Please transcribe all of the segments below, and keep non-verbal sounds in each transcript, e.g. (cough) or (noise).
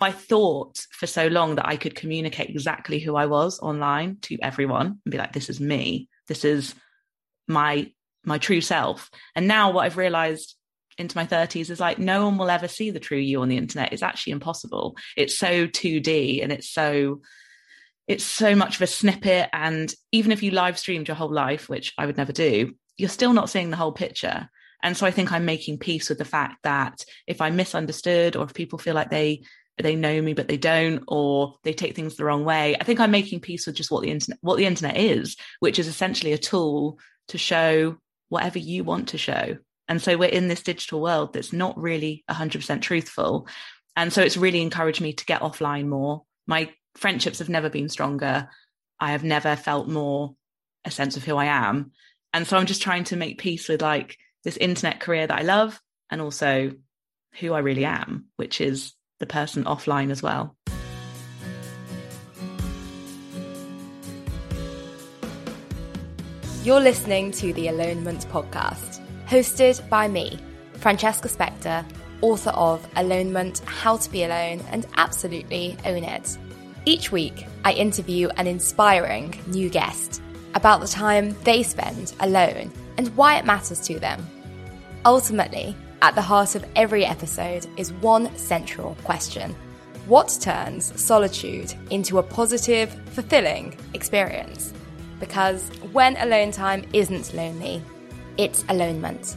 I thought for so long that I could communicate exactly who I was online to everyone and be like, this is me. This is my my true self. And now what I've realized into my 30s is like no one will ever see the true you on the internet. It's actually impossible. It's so 2D and it's so it's so much of a snippet. And even if you live streamed your whole life, which I would never do, you're still not seeing the whole picture. And so I think I'm making peace with the fact that if I'm misunderstood or if people feel like they they know me but they don't or they take things the wrong way. I think i'm making peace with just what the internet what the internet is which is essentially a tool to show whatever you want to show. And so we're in this digital world that's not really 100% truthful. And so it's really encouraged me to get offline more. My friendships have never been stronger. I have never felt more a sense of who i am. And so i'm just trying to make peace with like this internet career that i love and also who i really am which is the person offline as well. You're listening to the Alonement podcast, hosted by me, Francesca Specter, author of Alonement How to Be Alone and Absolutely Own It. Each week, I interview an inspiring new guest about the time they spend alone and why it matters to them. Ultimately, at the heart of every episode is one central question What turns solitude into a positive, fulfilling experience? Because when alone time isn't lonely, it's alonement.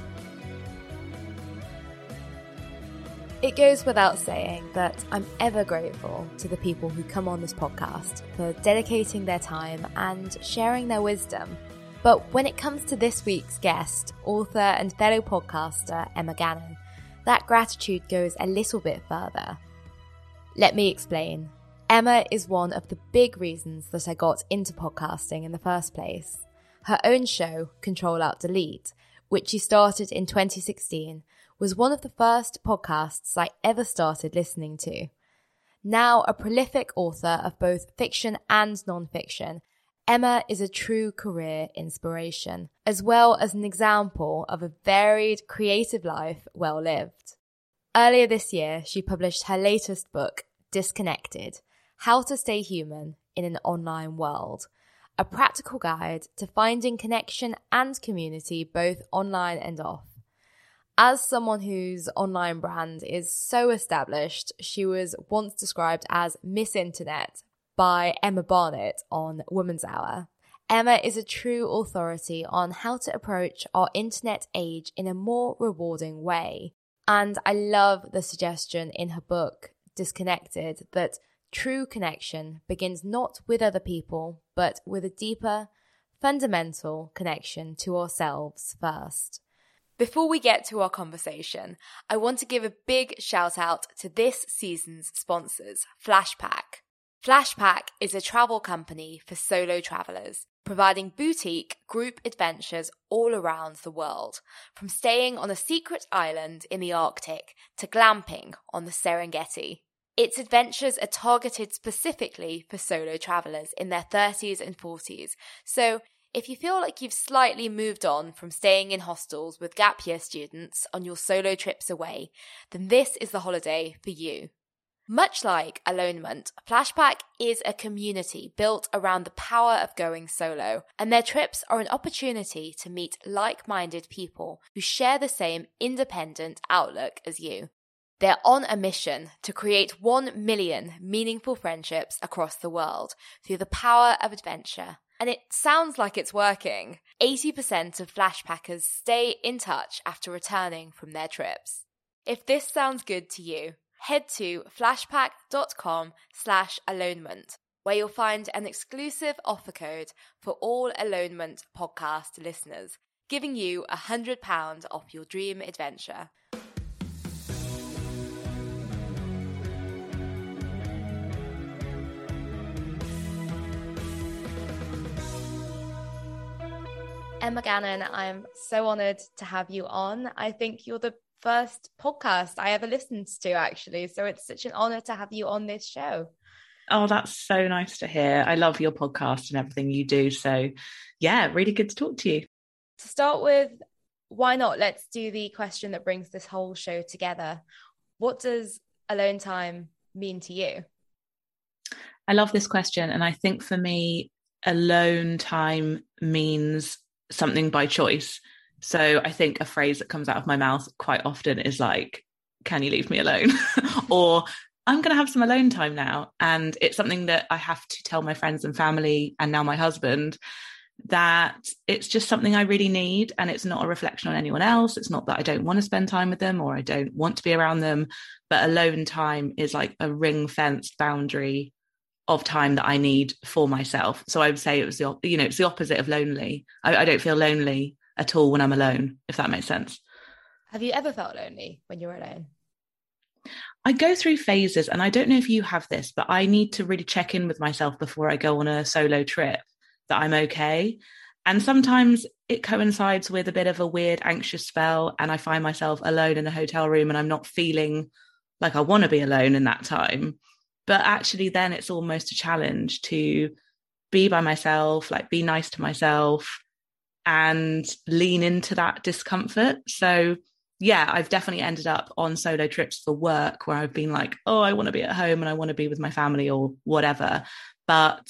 It goes without saying that I'm ever grateful to the people who come on this podcast for dedicating their time and sharing their wisdom but when it comes to this week's guest, author and fellow podcaster Emma Gannon, that gratitude goes a little bit further. Let me explain. Emma is one of the big reasons that I got into podcasting in the first place. Her own show, Control Alt Delete, which she started in 2016, was one of the first podcasts I ever started listening to. Now a prolific author of both fiction and non-fiction, Emma is a true career inspiration, as well as an example of a varied creative life well lived. Earlier this year, she published her latest book, Disconnected How to Stay Human in an Online World, a practical guide to finding connection and community both online and off. As someone whose online brand is so established, she was once described as Miss Internet by Emma Barnett on Woman's Hour. Emma is a true authority on how to approach our internet age in a more rewarding way. And I love the suggestion in her book, Disconnected, that true connection begins not with other people, but with a deeper, fundamental connection to ourselves first. Before we get to our conversation, I want to give a big shout out to this season's sponsors, Flashpack. Flashpack is a travel company for solo travelers, providing boutique group adventures all around the world, from staying on a secret island in the Arctic to glamping on the Serengeti. Its adventures are targeted specifically for solo travelers in their 30s and 40s, so if you feel like you've slightly moved on from staying in hostels with gap year students on your solo trips away, then this is the holiday for you. Much like Alonement, Flashpack is a community built around the power of going solo, and their trips are an opportunity to meet like minded people who share the same independent outlook as you. They're on a mission to create 1 million meaningful friendships across the world through the power of adventure. And it sounds like it's working. 80% of Flashpackers stay in touch after returning from their trips. If this sounds good to you, head to flashpack.com slash alonement, where you'll find an exclusive offer code for all Alonement podcast listeners, giving you a £100 off your dream adventure. Emma Gannon, I'm so honoured to have you on. I think you're the first podcast I ever listened to, actually. So it's such an honor to have you on this show. Oh, that's so nice to hear. I love your podcast and everything you do. So, yeah, really good to talk to you. To start with, why not? Let's do the question that brings this whole show together. What does alone time mean to you? I love this question. And I think for me, alone time means something by choice. So I think a phrase that comes out of my mouth quite often is like, can you leave me alone? (laughs) or I'm going to have some alone time now. And it's something that I have to tell my friends and family and now my husband that it's just something I really need. And it's not a reflection on anyone else. It's not that I don't want to spend time with them or I don't want to be around them. But alone time is like a ring fenced boundary of time that I need for myself. So I would say it was the you know it's the opposite of lonely. I, I, don't feel lonely at all when I'm alone, if that makes sense. Have you ever felt lonely when you're alone? I go through phases, and I don't know if you have this, but I need to really check in with myself before I go on a solo trip that I'm okay. And sometimes it coincides with a bit of a weird anxious spell, and I find myself alone in a hotel room, and I'm not feeling like I want to be alone in that time but actually then it's almost a challenge to be by myself like be nice to myself and lean into that discomfort. So yeah i've definitely ended up on solo trips for work where i've been like oh i want to be at home and i want to be with my family or whatever. But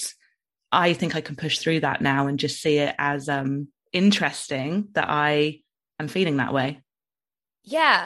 i think i can push through that now and just see it as um interesting that i am feeling that way. Yeah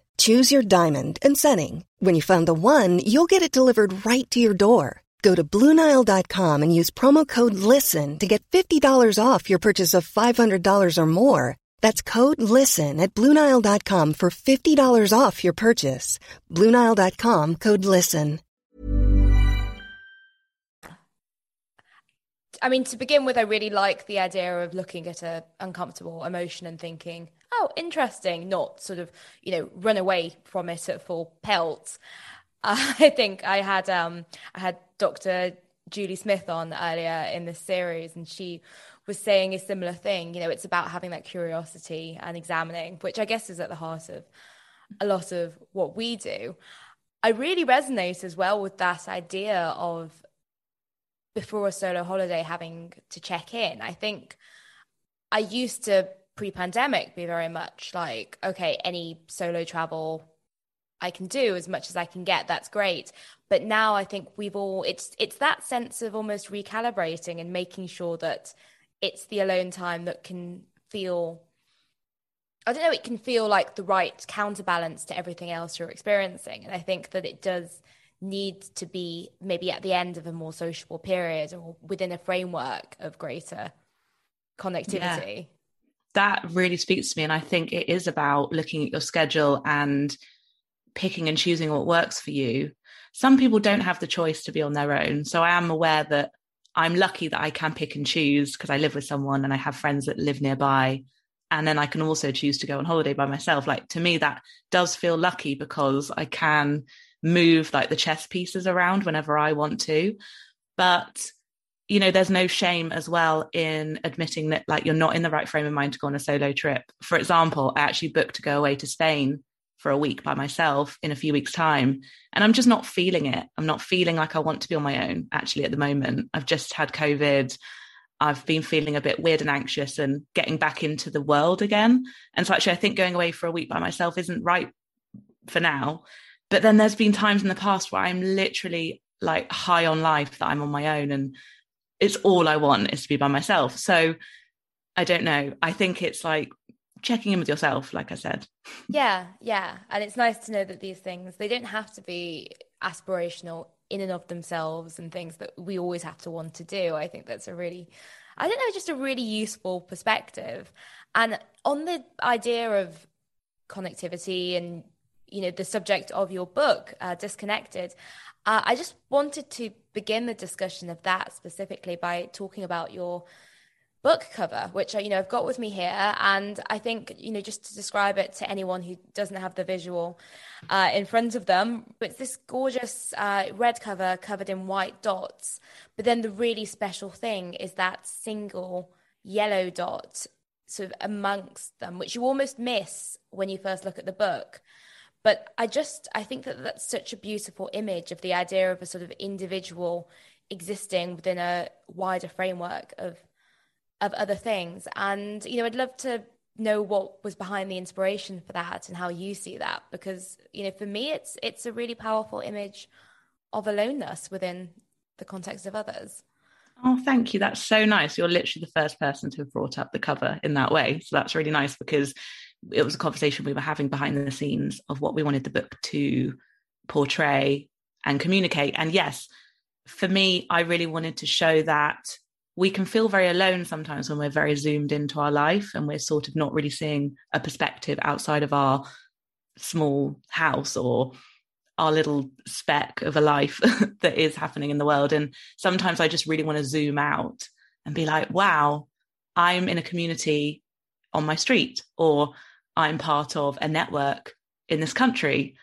Choose your diamond and setting. When you find the one, you'll get it delivered right to your door. Go to Bluenile.com and use promo code LISTEN to get $50 off your purchase of $500 or more. That's code LISTEN at Bluenile.com for $50 off your purchase. Bluenile.com code LISTEN. I mean, to begin with, I really like the idea of looking at an uncomfortable emotion and thinking, oh, interesting, not sort of, you know, run away from it at full pelt. Uh, (laughs) I think I had um, I had Dr. Julie Smith on earlier in this series, and she was saying a similar thing. You know, it's about having that curiosity and examining, which I guess is at the heart of a lot of what we do. I really resonate as well with that idea of before a solo holiday having to check in. I think I used to pre-pandemic be very much like okay any solo travel I can do as much as I can get that's great. But now I think we've all it's it's that sense of almost recalibrating and making sure that it's the alone time that can feel I don't know it can feel like the right counterbalance to everything else you're experiencing. And I think that it does need to be maybe at the end of a more sociable period or within a framework of greater connectivity. yeah that really speaks to me. And I think it is about looking at your schedule and picking and choosing what works for you. Some people don't have the choice to be on their own. So I am aware that I'm lucky that I can pick and choose because I live with someone and I have friends that live nearby. And then I can also choose to go on holiday by myself. Like to me, that does feel lucky because I can move like the chess pieces around whenever I want to. But you know there's no shame as well in admitting that like you're not in the right frame of mind to go on a solo trip. For example i actually booked to go away to spain for a week by myself in a few weeks time and i'm just not feeling it. I'm not feeling like i want to be on my own actually at the moment. I've just had covid. I've been feeling a bit weird and anxious and getting back into the world again. And so actually i think going away for a week by myself isn't right for now. But then there's been times in the past where i'm literally like high on life that i'm on my own and it's all I want is to be by myself. So I don't know. I think it's like checking in with yourself, like I said. Yeah, yeah. And it's nice to know that these things, they don't have to be aspirational in and of themselves and things that we always have to want to do. I think that's a really, I don't know, just a really useful perspective. And on the idea of connectivity and, you know, the subject of your book, uh, Disconnected, uh, I just wanted to begin the discussion of that specifically by talking about your book cover, which you know I've got with me here, and I think you know just to describe it to anyone who doesn't have the visual uh, in front of them, it's this gorgeous uh, red cover covered in white dots. But then the really special thing is that single yellow dot sort of amongst them, which you almost miss when you first look at the book. But I just I think that that's such a beautiful image of the idea of a sort of individual existing within a wider framework of of other things. And, you know, I'd love to know what was behind the inspiration for that and how you see that because you know for me it's it's a really powerful image of aloneness within the context of others. Oh thank you. That's so nice. You're literally the first person to have brought up the cover in that way. So that's really nice because it was a conversation we were having behind the scenes of what we wanted the book to portray and communicate and yes for me i really wanted to show that we can feel very alone sometimes when we're very zoomed into our life and we're sort of not really seeing a perspective outside of our small house or our little speck of a life (laughs) that is happening in the world. And sometimes I just really want to zoom out and be like, wow, I'm in a community on my street, or I'm part of a network in this country.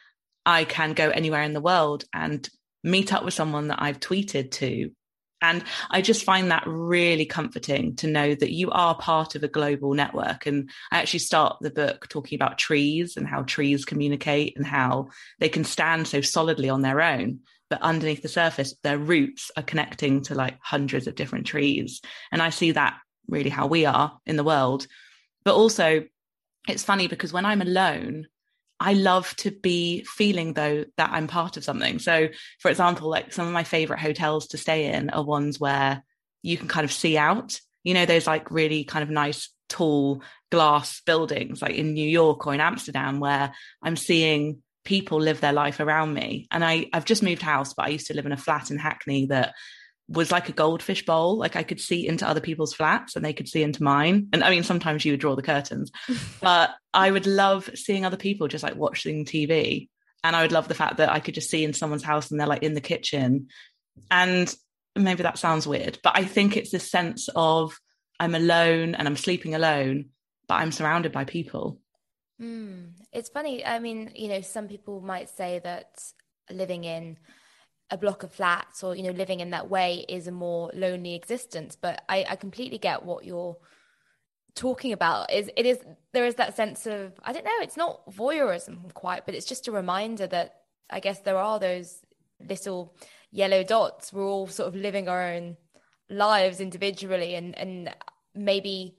I can go anywhere in the world and meet up with someone that I've tweeted to and I just find that really comforting to know that you are part of a global network. And I actually start the book talking about trees and how trees communicate and how they can stand so solidly on their own. But underneath the surface, their roots are connecting to like hundreds of different trees. And I see that really how we are in the world. But also, it's funny because when I'm alone, I love to be feeling though that I'm part of something. So, for example, like some of my favorite hotels to stay in are ones where you can kind of see out, you know, those like really kind of nice, tall glass buildings, like in New York or in Amsterdam, where I'm seeing people live their life around me. And I, I've just moved house, but I used to live in a flat in Hackney that was like a goldfish bowl. Like I could see into other people's flats and they could see into mine. And I mean, sometimes you would draw the curtains, (laughs) but I would love seeing other people just like watching TV. And I would love the fact that I could just see in someone's house and they're like in the kitchen. And maybe that sounds weird, but I think it's this sense of I'm alone and I'm sleeping alone, but I'm surrounded by people. Mm. It's funny. I mean, you know, some people might say that living in a block of flats or you know living in that way is a more lonely existence. But i, I completely get what you're talking about. Is it is there is that sense of i don't know it's not voyeurism quite but it's just a reminder that i guess there are those little yellow dots. We're all sort of living our own lives individually and and maybe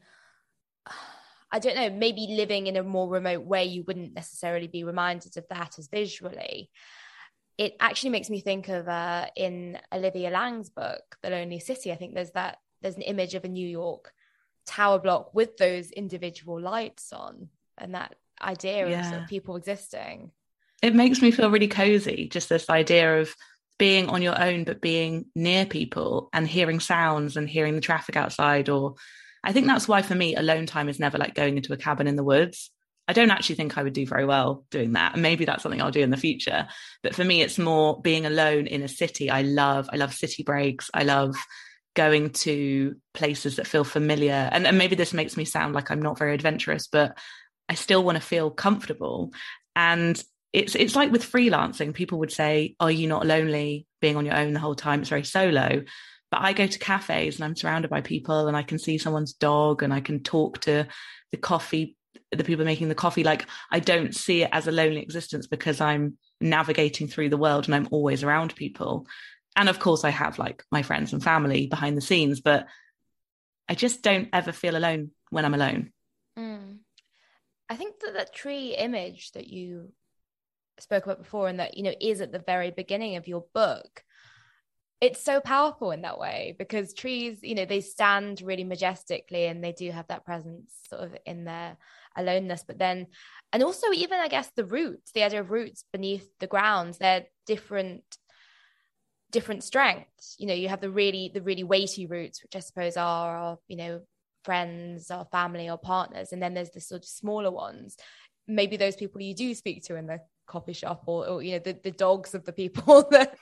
i don't know maybe living in a more remote way you wouldn't necessarily be reminded of that as visually it actually makes me think of uh, in Olivia Laing's book, The Lonely City. I think there's that there's an image of a New York tower block with those individual lights on, and that idea yeah. of, sort of people existing. It makes me feel really cozy. Just this idea of being on your own, but being near people and hearing sounds and hearing the traffic outside. Or I think that's why for me, alone time is never like going into a cabin in the woods. I don't actually think I would do very well doing that. And maybe that's something I'll do in the future. But for me, it's more being alone in a city. I love, I love city breaks. I love going to places that feel familiar. And, and maybe this makes me sound like I'm not very adventurous, but I still want to feel comfortable. And it's it's like with freelancing, people would say, Are you not lonely being on your own the whole time? It's very solo. But I go to cafes and I'm surrounded by people and I can see someone's dog and I can talk to the coffee the people making the coffee like i don't see it as a lonely existence because i'm navigating through the world and i'm always around people and of course i have like my friends and family behind the scenes but i just don't ever feel alone when i'm alone mm. i think that that tree image that you spoke about before and that you know is at the very beginning of your book it's so powerful in that way because trees you know they stand really majestically and they do have that presence sort of in their aloneness. But then and also even i guess the roots the idea of roots beneath the ground they're different different strengths. You know you have the really the really weighty roots which i suppose are our you know friends or family or partners. And then there's the sort of smaller ones maybe those people you do speak to in the coffee shop or, or you know the, the dogs of the people (laughs) that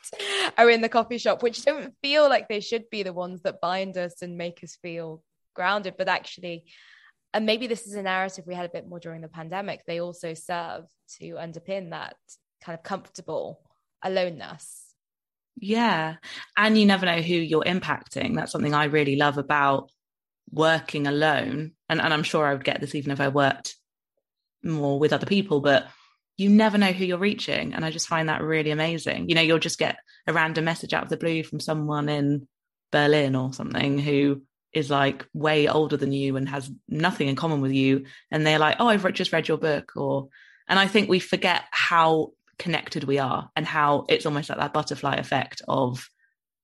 are in the coffee shop which don't feel like they should be the ones that bind us and make us feel grounded, but actually, and maybe this is a narrative we had a bit more during the pandemic, they also serve to underpin that kind of comfortable aloneness. Yeah. And you never know who you're impacting. That's something I really love about working alone. And, and I'm sure I would get this even if I worked more with other people, but you never know who you're reaching. And I just find that really amazing. You know, you'll just get a random message out of the blue from someone in Berlin or something who is like way older than you and has nothing in common with you. And they're like, oh, I've just read your book. Or, and I think we forget how connected we are and how it's almost like that butterfly effect of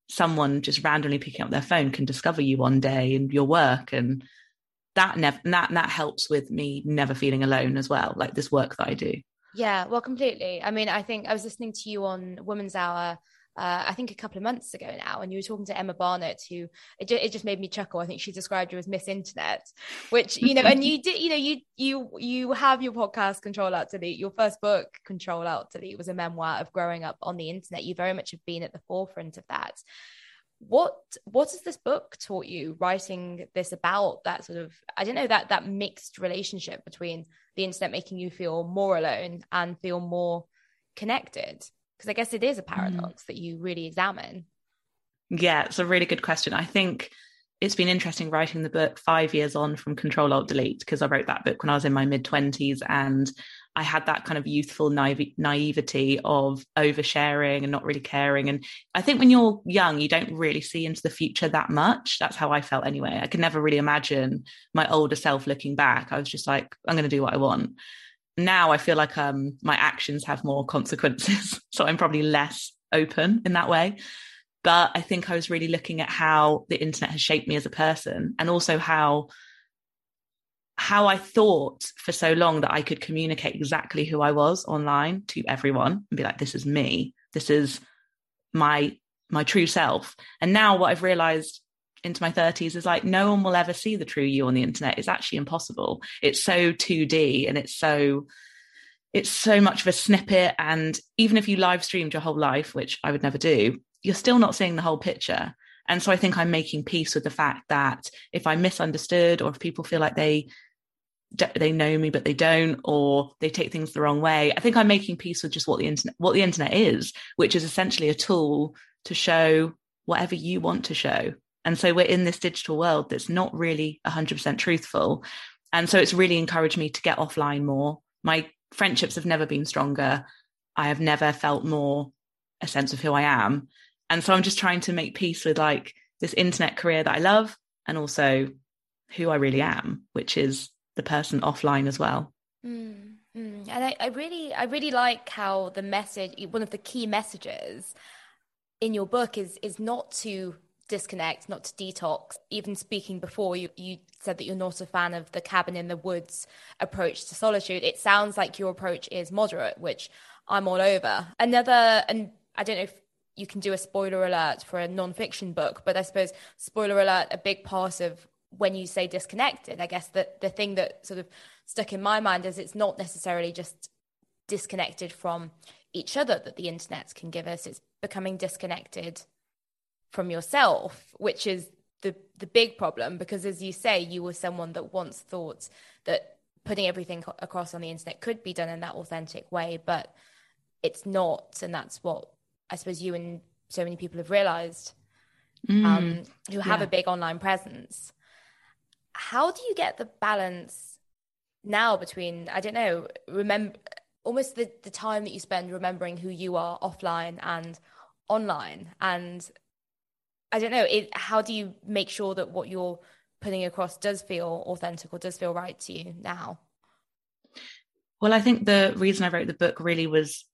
someone just randomly picking up their phone can discover you one day and your work and that never that that helps with me never feeling alone as well like this work that i do yeah well completely i mean i think i was listening to you on women's hour uh, I think a couple of months ago now, and you were talking to Emma Barnett, who it, ju- it just made me chuckle. I think she described you as Miss Internet, which you know, and you did, you know, you you you have your podcast Control Alt Delete. Your first book, Control Alt Delete, was a memoir of growing up on the internet. You very much have been at the forefront of that. What what has this book taught you? Writing this about that sort of I don't know that that mixed relationship between the internet making you feel more alone and feel more connected because I guess it is a mm. paradox mm. that you really examine. Yeah, it's a really good question. I think it's been interesting writing the book five years on from Control Alt Delete because I wrote that book when I was in my mid 20s and I had that kind of youthful naive- naivety of oversharing and not really caring. And I think when you're young, you don't really see into the future that much. That's how I felt anyway. I could never really imagine my older self looking back. I was just like, I'm going to do what I want now I feel like um, my actions have more consequences. (laughs) so I'm probably less open in that way. But I think I was really looking at how the internet has shaped me as a person and also how how I thought for so long that I could communicate exactly who I was online to everyone and be like, this is me. This is my my true self. And now what I've realized into my 30s is like no one will ever see the true you on the internet it's actually impossible it's so 2d and it's so it's so much of a snippet and even if you live streamed your whole life which i would never do you're still not seeing the whole picture and so i think i'm making peace with the fact that if i'm misunderstood or if people feel like they they know me but they don't or they take things the wrong way i think i'm making peace with just what the internet what the internet is which is essentially a tool to show whatever you want to show and so we're in this digital world that's not really 100% truthful. And so it's really encouraged me to get offline more. My friendships have never been stronger. I have never felt more a sense of who I am. And so I'm just trying to make peace with like this internet career that I love and also who I really am, which is the person offline as well. Mm, mm. And I, I really, I really like how the message, one of the key messages in your book is is not to disconnect, not to detox. Even speaking before, you, you said that you're not a fan of the cabin in the woods approach to solitude. It sounds like your approach is moderate, which I'm all over. Another, and I don't know if you can do a spoiler alert for a non-fiction book, but I suppose spoiler alert, a big part of when you say disconnected, I guess that the thing that sort of stuck in my mind is it's not necessarily just disconnected from each other that the internet can give us. It's becoming disconnected from yourself, which is the the big problem because as you say, you were someone that once thought that putting everything across on the internet could be done in that authentic way, but it's not, and that's what I suppose you and so many people have realized mm, um, who have yeah. a big online presence. How do you get the balance now between I don't know, remember almost the, the time that you spend remembering who you are offline and online and I don't know. It, how do you make sure that what you're putting across does feel authentic or does feel right to you now? Well, I think the reason I wrote the book really was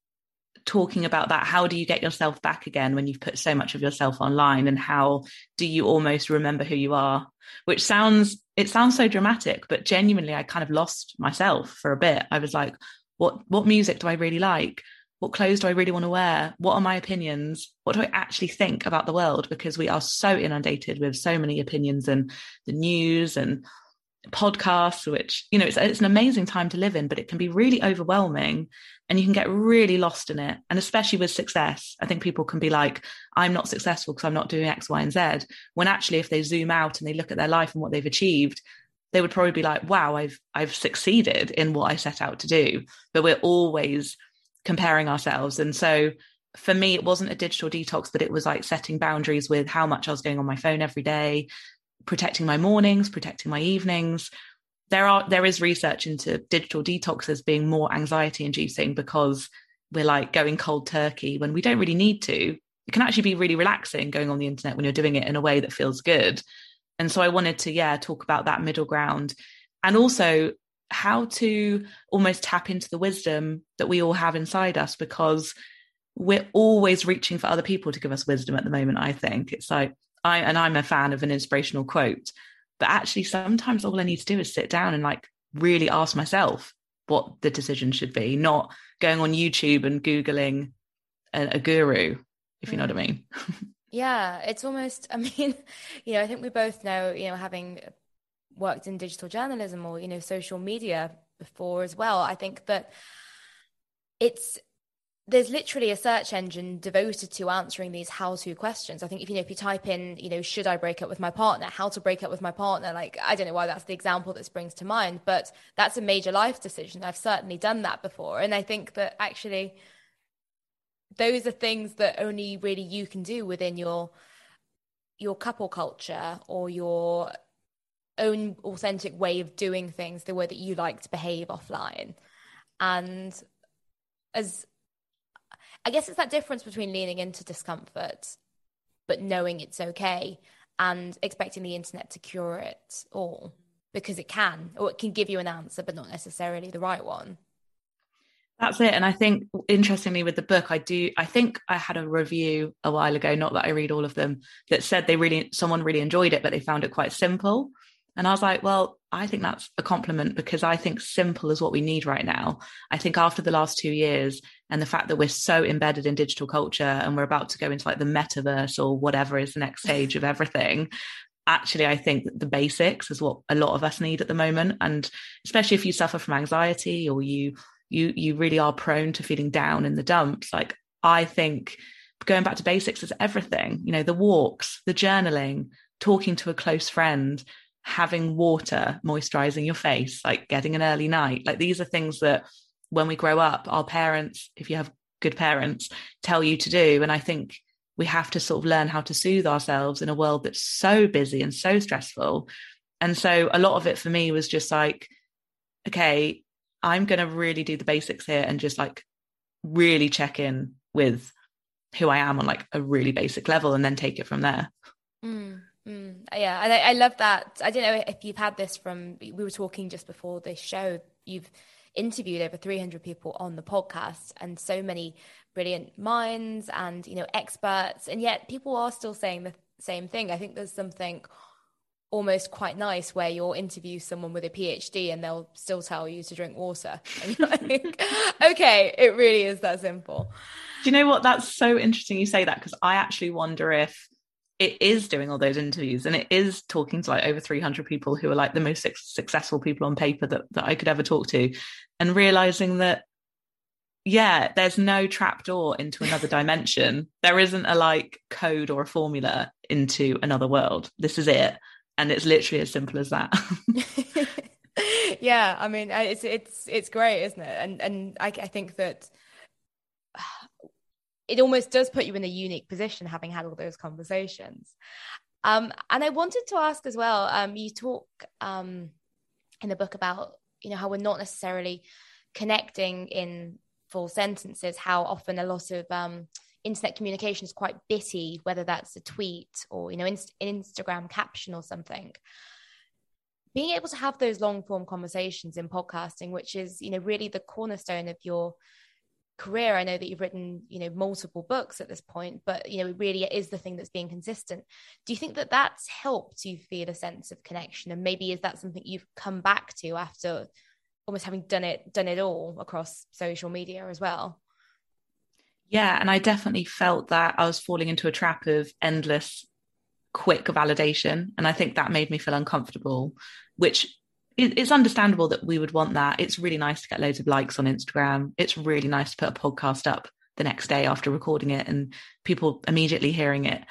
talking about that. How do you get yourself back again when you've put so much of yourself online? And how do you almost remember who you are? Which sounds, it sounds so dramatic, but genuinely, I kind of lost myself for a bit. I was like, what, what music do I really like? what clothes do I really want to wear? What are my opinions? What do I actually think about the world? Because we are so inundated with so many opinions and the news and podcasts, which, you know, it's, it's an amazing time to live in, but it can be really overwhelming and you can get really lost in it. And especially with success, I think people can be like, I'm not successful because I'm not doing X, Y, and Z. When actually, if they zoom out and they look at their life and what they've achieved, they would probably be like, wow, I've I've succeeded in what I set out to do. But we're always comparing ourselves. And so for me, it wasn't a digital detox, but it was like setting boundaries with how much I was going on my phone every day, protecting my mornings, protecting my evenings. There are there is research into digital detoxes being more anxiety inducing because we're like going cold turkey when we don't really need to. It can actually be really relaxing going on the internet when you're doing it in a way that feels good. And so I wanted to, yeah, talk about that middle ground and also how to almost tap into the wisdom that we all have inside us because we're always reaching for other people to give us wisdom at the moment. I think it's like I and I'm a fan of an inspirational quote, but actually sometimes all I need to do is sit down and like really ask myself what the decision should be, not going on YouTube and googling a, a guru, if you know what I mm. mean. yeah, it's almost. I (laughs) mean, you know, I think we both know, you know, having worked in digital journalism or you know social media before as well. I think that it's there's literally a search engine devoted to answering these how-to questions. I think if you know if you type in, you know, should I break up with my partner, how to break up with my partner, like I don't know why that's the example that springs to mind, but that's a major life decision. I've certainly done that before, and I think that actually those are things that only really you can do within your your couple culture or your own authentic way of doing things, the way that you like to behave offline. And as I guess it's that difference between leaning into discomfort, but knowing it's okay and expecting the internet to cure it all because it can, or it can give you an answer, but not necessarily the right one. That's it. And I think interestingly with the book, I do I think I had a review a while ago, not that I read all of them, that said they really someone really enjoyed it, but they found it quite simple. And I was like, well, I think that's a compliment because I think simple is what we need right now. I think after the last two years and the fact that we're so embedded in digital culture and we're about to go into like the metaverse or whatever is the next stage of everything, actually, I think the basics is what a lot of us need at the moment. And especially if you suffer from anxiety or you you you really are prone to feeling down in the dumps, like I think going back to basics is everything. You know, the walks, the journaling, talking to a close friend having water moisturizing your face, like getting an early night. Like these are things that when we grow up, our parents, if you have good parents, tell you to do. And I think we have to sort of learn how to soothe ourselves in a world that's so busy and so stressful. And so a lot of it for me was just like, okay, I'm going to really do the basics here and just like really check in with who I am on like a really basic level and then take it from there. Mm. Mm, yeah, I, I, love that. I don't know if you've had this from. We were talking just before this show. You've interviewed over 300 people on the podcast, and so many brilliant minds and you know experts, and yet people are still saying the same thing. I think there's something almost quite nice where you'll interview someone with a PhD and they'll still tell you to drink water. (laughs) Like, (laughs) okay, it really is that simple. Do you know what? That's so interesting you say that because I actually wonder if it is doing all those interviews and it is talking to like over 300 people who are like the most successful people on paper that, that I could ever talk to and realizing that yeah there's no trapdoor into another (laughs) dimension. There isn't a like code or a formula into another world. This is it. And it's literally as simple as that. (laughs) Yeah i mean it's it's it's great isn't it? And and i, I think that it almost does put you in a unique position having had all those conversations. Um, and I wanted to ask as well, um, you talk um, in the book about, you know, how we're not necessarily connecting in full sentences, how often a lot of um, internet communication is quite bitty, whether that's a tweet or, you know, inst- an Instagram caption or something. Being able to have those long form conversations in podcasting, which is, you know, really the cornerstone of your career i know that you've written you know multiple books at this point but you know it really is the thing that's being consistent. Do you think that that's helped you feel a sense of connection? And maybe is that something you've come back to after almost having done it done it all across social media as well? Yeah and i definitely felt that i was falling into a trap of endless quick validation. And i think that made me feel uncomfortable which it's understandable that we would want that. It's really nice to get loads of likes on Instagram. It's really nice to put a podcast up the next day after recording it and people immediately hearing it.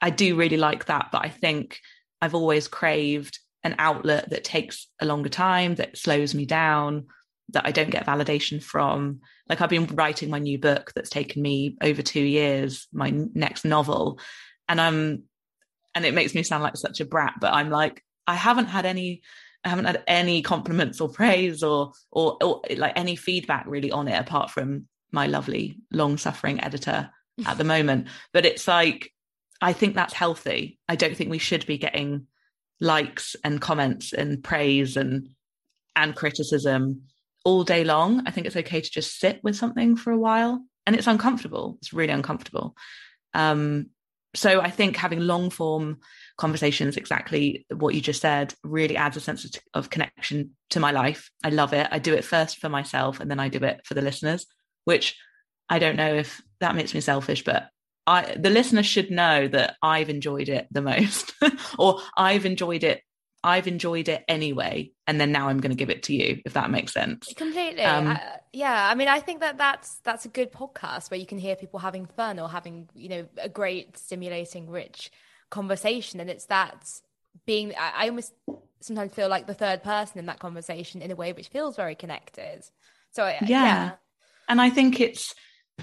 I do really like that, but I think I've always craved an outlet that takes a longer time, that slows me down, that I don't get validation from. Like I've been writing my new book that's taken me over two years, my next novel, and I'm, and it makes me sound like such a brat, but I'm like, I haven't had any I haven't had any compliments or praise or, or, or like any feedback really on it apart from my lovely long suffering editor at the (laughs) moment. But it's like I think that's healthy. I don't think we should be getting likes and comments and praise and and criticism all day long. I think it's okay to just sit with something for a while. And it's uncomfortable. It's really uncomfortable. Um, so I think having long form conversations, exactly what you just said, really adds a sense of, of, connection to my life. I love it. I do it first for myself and then I do it for the listeners, which I don't know if that makes me selfish, but I the listener should know that I've enjoyed it the most, (laughs) or I've enjoyed it I've enjoyed it anyway, and then now I'm going to give it to you, if that makes sense. Completely. Um, uh, yeah, I mean, I think that that's that's a good podcast where you can hear people having fun or having you know a great, stimulating, rich conversation, and it's that being. I, I almost sometimes feel like the third person in that conversation in a way which feels very connected. So yeah. yeah. and I think it's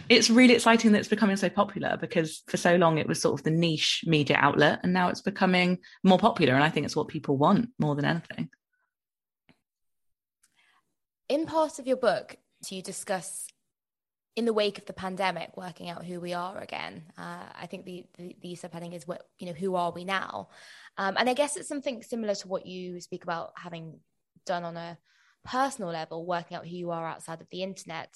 it's really exciting that it's becoming so popular because for so long it was sort of the niche media outlet and now it's becoming more popular and i think it's what people want more than anything in part of your book do you discuss in the wake of the pandemic working out who we are again uh, i think the, the, the subheading is what you know who are we now um, and i guess it's something similar to what you speak about having done on a personal level working out who you are outside of the internet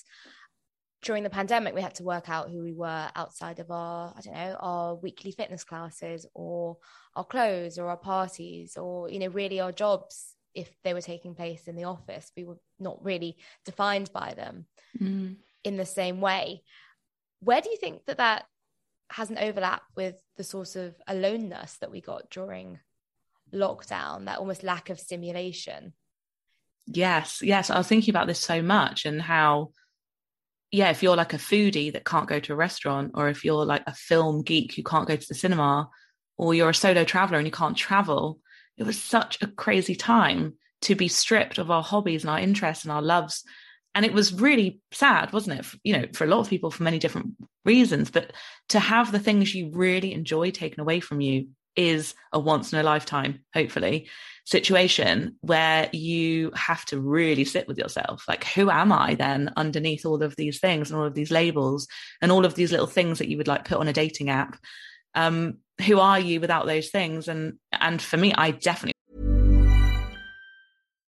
during the pandemic, we had to work out who we were outside of our, I don't know, our weekly fitness classes or our clothes or our parties or, you know, really our jobs. If they were taking place in the office, we were not really defined by them mm. In the same way. Where do you think that that has an overlap with the sort of aloneness that we got during lockdown, that almost lack of stimulation? Yes, yes. I was thinking about this so much and how yeah, if you're like a foodie that can't go to a restaurant, or if you're like a film geek who can't go to the cinema, or you're a solo traveler and you can't travel, it was such a crazy time to be stripped of our hobbies and our interests and our loves. And it was really sad, wasn't it? You know, for a lot of people for many different reasons, but to have the things you really enjoy taken away from you is a once in a lifetime, hopefully situation where you have to really sit with yourself. Like, who am I then underneath all of these things and all of these labels and all of these little things that you would like put on a dating app? Um, who are you without those things? And and for me, I definitely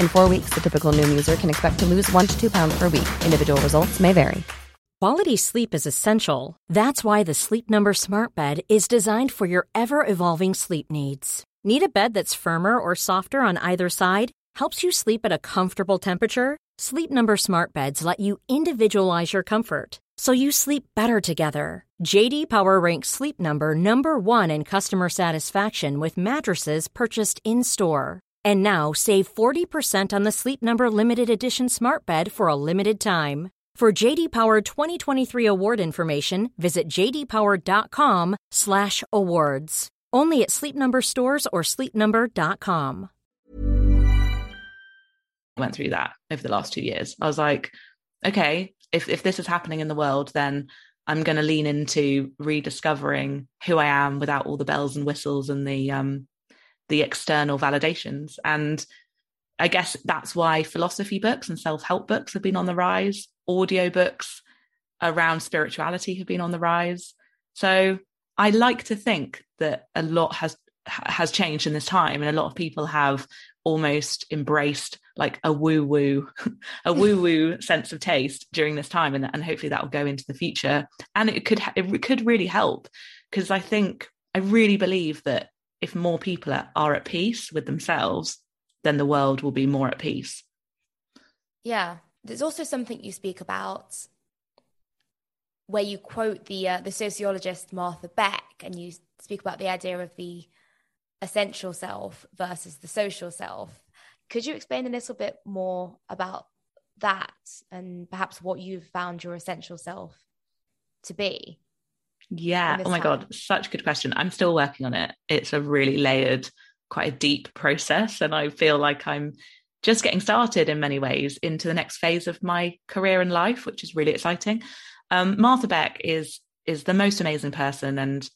In four weeks, the typical Noom user can expect to lose one to two pounds per week. Individual results may vary. Quality sleep is essential. That's why the Sleep Number Smart Bed is designed for your ever evolving sleep needs. Need a bed that's firmer or softer on either side? helps you sleep at a comfortable temperature, Sleep Number smart beds let you individualize your comfort so you sleep better together. JD Power ranks Sleep Number number 1 in customer satisfaction with mattresses purchased in-store. And now save 40% on the Sleep Number limited edition smart bed for a limited time. For JD Power 2023 award information, visit jdpower.com/awards. Only at Sleep Number stores or sleepnumber.com. went through that over the last two years. I was like, okay, if if this is happening in the world, then I'm going to lean into rediscovering who I am without all the bells and whistles and the um the external validations. And I guess that's why philosophy books and self-help books have been on the rise. Audio books around spirituality have been on the rise. So I like to think that a lot has has changed in this time and a lot of people have almost embraced like a woo woo (laughs) a woo woo (laughs) sense of taste during this time and, and hopefully that will go into the future and it could it could really help because i think i really believe that if more people are, are at peace with themselves then the world will be more at peace yeah there's also something you speak about where you quote the uh, the sociologist martha beck and you speak about the idea of the essential self versus the social self. Could you explain a little bit more about that and perhaps what you've found your essential self to be? Yeah. Oh my time? God. Such a good question. I'm still working on it. It's a really layered, quite a deep process. And I feel like I'm just getting started in many ways into the next phase of my career and life, which is really exciting. Um, Martha Beck is is the most amazing person and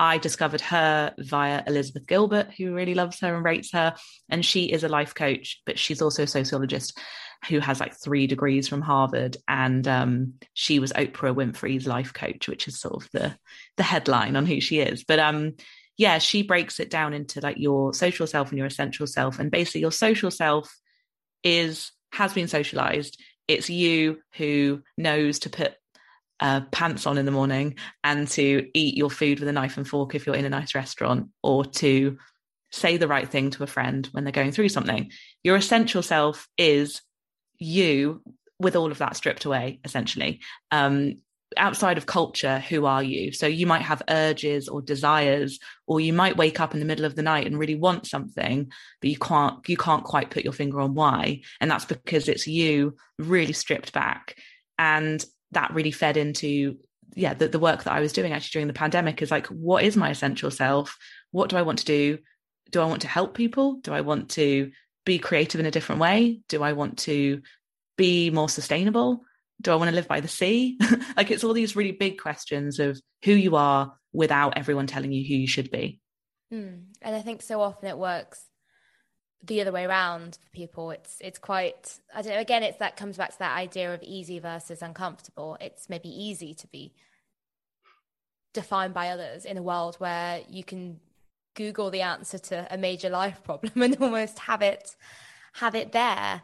I discovered her via Elizabeth Gilbert, who really loves her and rates her. And she is a life coach, but she's also a sociologist who has like three degrees from Harvard. And um, she was Oprah Winfrey's life coach, which is sort of the the headline on who she is. But um, yeah, she breaks it down into like your social self and your essential self. And basically, your social self is has been socialized. It's you who knows to put uh, pants on in the morning and to eat your food with a knife and fork if you're in a nice restaurant or to say the right thing to a friend when they're going through something. Your essential self is you with all of that stripped away, essentially. Um, outside of culture, who are you? So you might have urges or desires, or you might wake up in the middle of the night and really want something, but you can't you can't quite put your finger on why. And that's because it's you really stripped back. And that really fed into yeah the, the work that i was doing actually during the pandemic is like what is my essential self what do i want to do do i want to help people do i want to be creative in a different way? Do i want to be more sustainable? Do i want to live by the sea? (laughs) Like it's all these really big questions of who you are without everyone telling you who you should be. Mm. and i think so often it works the other way around for people. It's it's quite i don't know again it's that comes back to that idea of easy versus uncomfortable. It's maybe easy to be defined by others in a world where you can google the answer to a major life problem (laughs) and almost have it have it there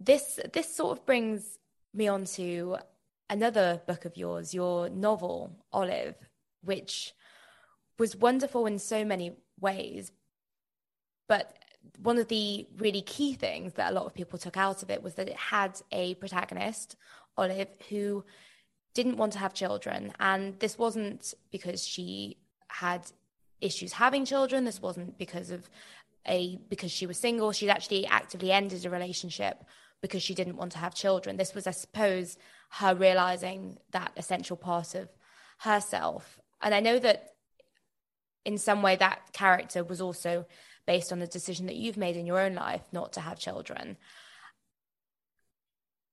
this this sort of brings me on to another book of yours your novel olive which was wonderful in so many ways but one of the really key things that a lot of people took out of it was that it had a protagonist, Olive, who didn't want to have children. And this wasn't because she had issues having children. This wasn't because of a because she was single. She'd actually actively ended a relationship because she didn't want to have children. This was, I suppose, her realizing that essential part of herself. And I know that in some way that character was also based on the decision that you've made in your own life not to have children.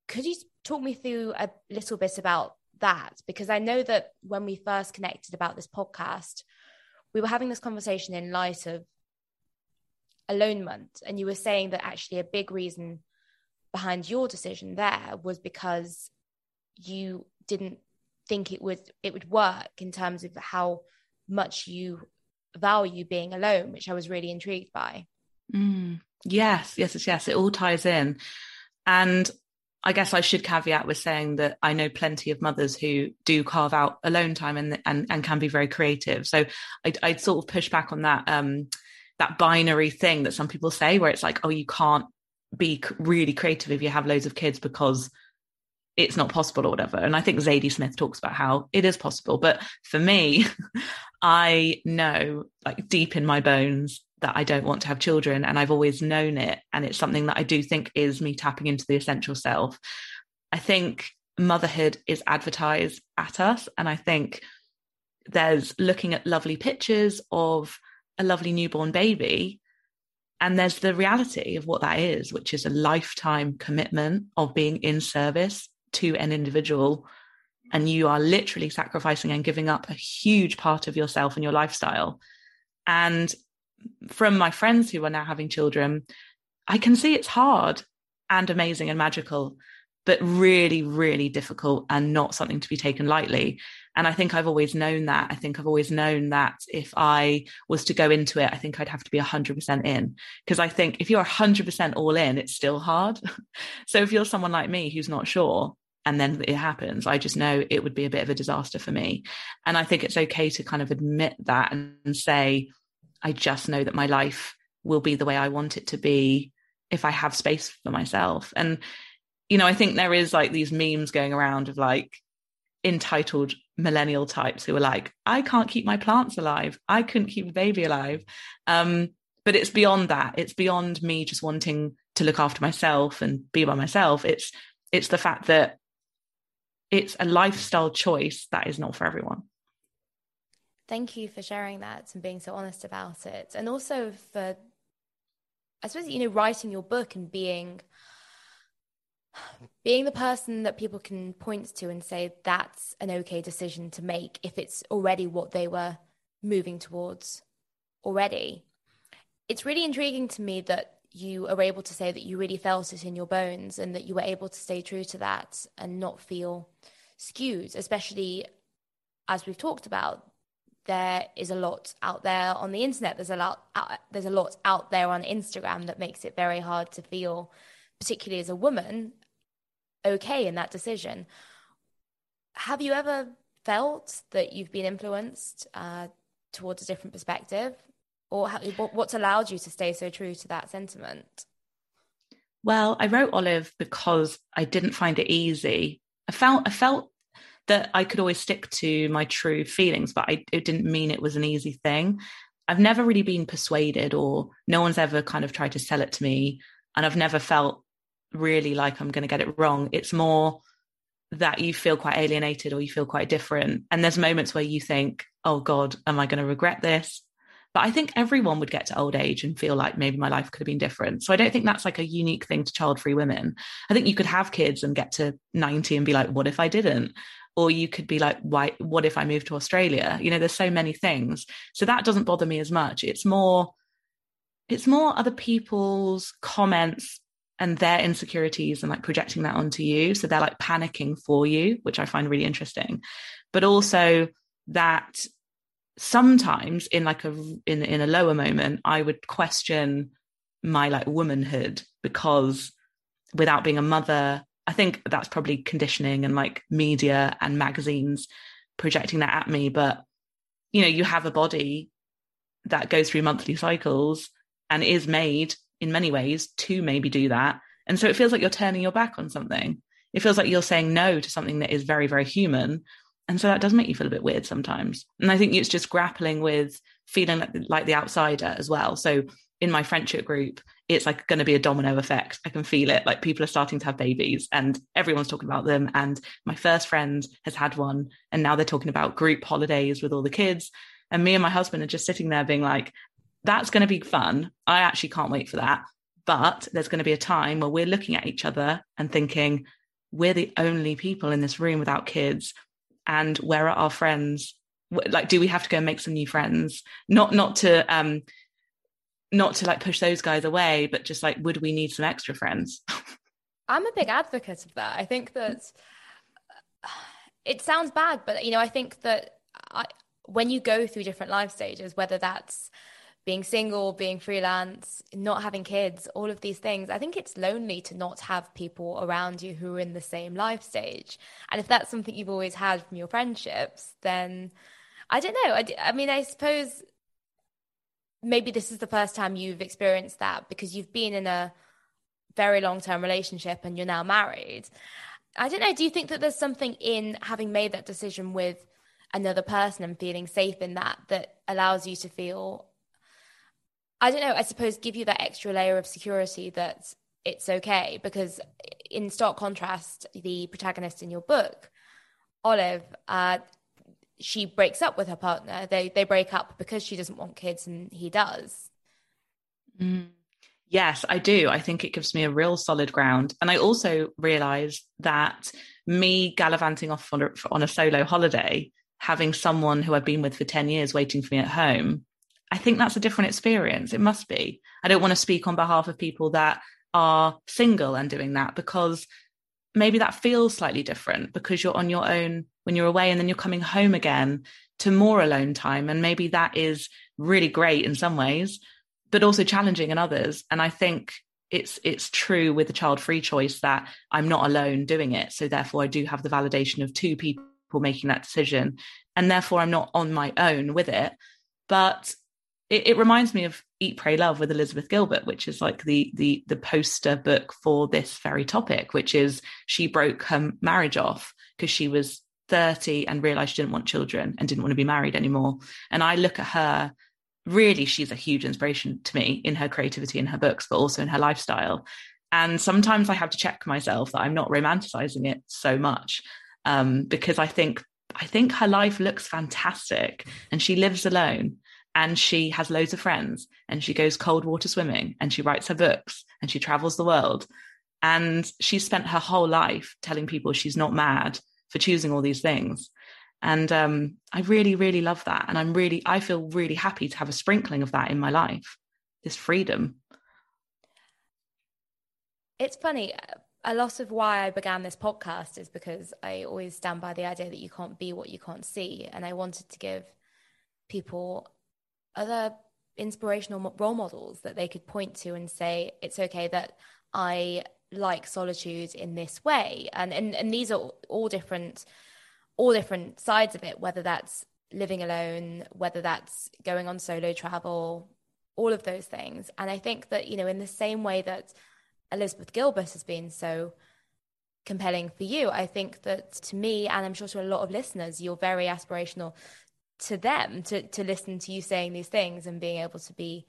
Could you talk me through a little bit about that? Because I know that when we first connected about this podcast, we were having this conversation in light of alonement And you were saying that actually a big reason behind your decision there was because you didn't think it would it would work in terms of how much you value being alone, which I was really intrigued by. Mm, yes, yes, yes, yes. It all ties in. And I guess I should caveat with saying that I know plenty of mothers who do carve out alone time and and, and can be very creative. So I, I'd sort of push back on that. Um, that binary thing that some people say where it's like, oh, you can't be really creative if you have loads of kids because it's not possible or whatever. And I think Zadie Smith talks about how it is possible. But for me, (laughs) I know like deep in my bones that I don't want to have children and I've always known it. And it's something that I do think is me tapping into the essential self. I think motherhood is advertised at us. And I think there's looking at lovely pictures of a lovely newborn baby. And there's the reality of what that is, which is a lifetime commitment of being in service to an individual and you are literally sacrificing and giving up a huge part of yourself and your lifestyle and from my friends who are now having children i can see it's hard and amazing and magical but really really difficult and not something to be taken lightly. And i think i've always known that. I think i've always known that if i was to go into it i think i'd have to be 100% in. Because i think if you're 100% all in it's still hard. (laughs) So if you're someone like me who's not sure and then it happens i just know it would be a bit of a disaster for me. And i think it's okay to kind of admit that and say i just know that my life will be the way i want it to be if i have space for myself. And you know i think there is like these memes going around of like entitled millennial types who are like i can't keep my plants alive. I couldn't keep a baby alive. Um but it's beyond that. It's beyond me just wanting to look after myself and be by myself. It's it's the fact that it's a lifestyle choice that is not for everyone. Thank you for sharing that and being so honest about it. And also for, I suppose, you know, writing your book and being being the person that people can point to and say that's an okay decision to make if it's already what they were moving towards already. It's really intriguing to me that you are able to say that you really felt it in your bones and that you were able to stay true to that and not feel skewed, especially as we've talked about. There is a lot out there on the internet. There's a lot. Out, there's a lot out there on Instagram that makes it very hard to feel, particularly as a woman, okay in that decision. Have you ever felt that you've been influenced uh, towards a different perspective or how, what's allowed you to stay so true to that sentiment? Well, I wrote Olive because I didn't find it easy. I felt I felt that I could always stick to my true feelings, but I, it didn't mean it was an easy thing. I've never really been persuaded, or no one's ever kind of tried to sell it to me, and I've never felt really like I'm going to get it wrong. It's more that you feel quite alienated or you feel quite different, and there's moments where you think, "Oh God, am I going to regret this?" But I think everyone would get to old age and feel like maybe my life could have been different. So I don't think that's like a unique thing to child free women. I think you could have kids and get to 90 and be like, what if I didn't? Or you could be like, why, what if I move to Australia? You know, there's so many things. So that doesn't bother me as much. It's more, it's more other people's comments and their insecurities and like projecting that onto you. So they're like panicking for you, which I find really interesting. But also that sometimes in like a in in a lower moment i would question my like womanhood because without being a mother i think that's probably conditioning and like media and magazines projecting that at me but you know you have a body that goes through monthly cycles and is made in many ways to maybe do that. And so it feels like you're turning your back on something. It feels like you're saying no to something that is very very human. And so that does make you feel a bit weird sometimes. And i think it's just grappling with feeling like, the outsider as well. So in my friendship group it's like going to be a domino effect. I can feel it. Like people are starting to have babies and everyone's talking about them. And my first friend has had one and now they're talking about group holidays with all the kids. And me and my husband are just sitting there being like that's going to be fun. I actually can't wait for that. But there's going to be a time where we're looking at each other and thinking we're the only people in this room without kids. And where are our friends? Like do we have to go and make some new friends? Not not to um not to like push those guys away but just like would we need some extra friends (laughs) i'm a big advocate of that i think that (sighs) it sounds bad but you know i think that I, when you go through different life stages whether that's being single, being freelance, not having kids, all of these things, I think it's lonely to not have people around you who are in the same life stage. And if that's something you've always had from your friendships, then I don't know. I, I mean, I suppose maybe this is the first time you've experienced that because you've been in a very long term relationship and you're now married. I don't know. Do you think that there's something in having made that decision with another person and feeling safe in that that allows you to feel, I don't know, I suppose give you that extra layer of security that it's okay? Because in stark contrast, the protagonist in your book, Olive, uh, she breaks up with her partner. They they break up because she doesn't want kids and he does. Mm. Yes, I do. I think it gives me a real solid ground. And I also realize that me gallivanting off on a, on a solo holiday, having someone who I've been with for 10 years waiting for me at home, I think that's a different experience. It must be. I don't want to speak on behalf of people that are single and doing that because maybe that feels slightly different because you're on your own when you're away and then you're coming home again to more alone time. And maybe that is really great in some ways, but also challenging in others. And I think it's it's true with the child free choice that I'm not alone doing it. So therefore I do have the validation of two people making that decision. And therefore I'm not on my own with it. But it, it, reminds me of Eat, Pray, Love with Elizabeth Gilbert, which is like the the the poster book for this very topic, which is she broke her marriage off because she was 30 and realized she didn't want children and didn't want to be married anymore. And I look at her, really, she's a huge inspiration to me in her creativity in her books, but also in her lifestyle. And sometimes I have to check myself that I'm not romanticizing it so much um, because I think I think her life looks fantastic and she lives alone and she has loads of friends and she goes cold water swimming and she writes her books and she travels the world. And she's spent her whole life telling people she's not mad for choosing all these things. And um, i really really love that. And i'm really i feel really happy to have a sprinkling of that in my life this freedom. It's funny a lot of why I began this podcast is because I always stand by the idea that you can't be what you can't see. And I wanted to give people other inspirational role models that they could point to and say it's okay that I like solitude in this way. And and, and these are all different all different sides of it whether that's living alone whether that's going on solo travel all of those things. And i think that you know in the same way that elizabeth gilbert has been so compelling for you i think that to me and i'm sure to a lot of listeners you're very aspirational to them to to listen to you saying these things and being able to be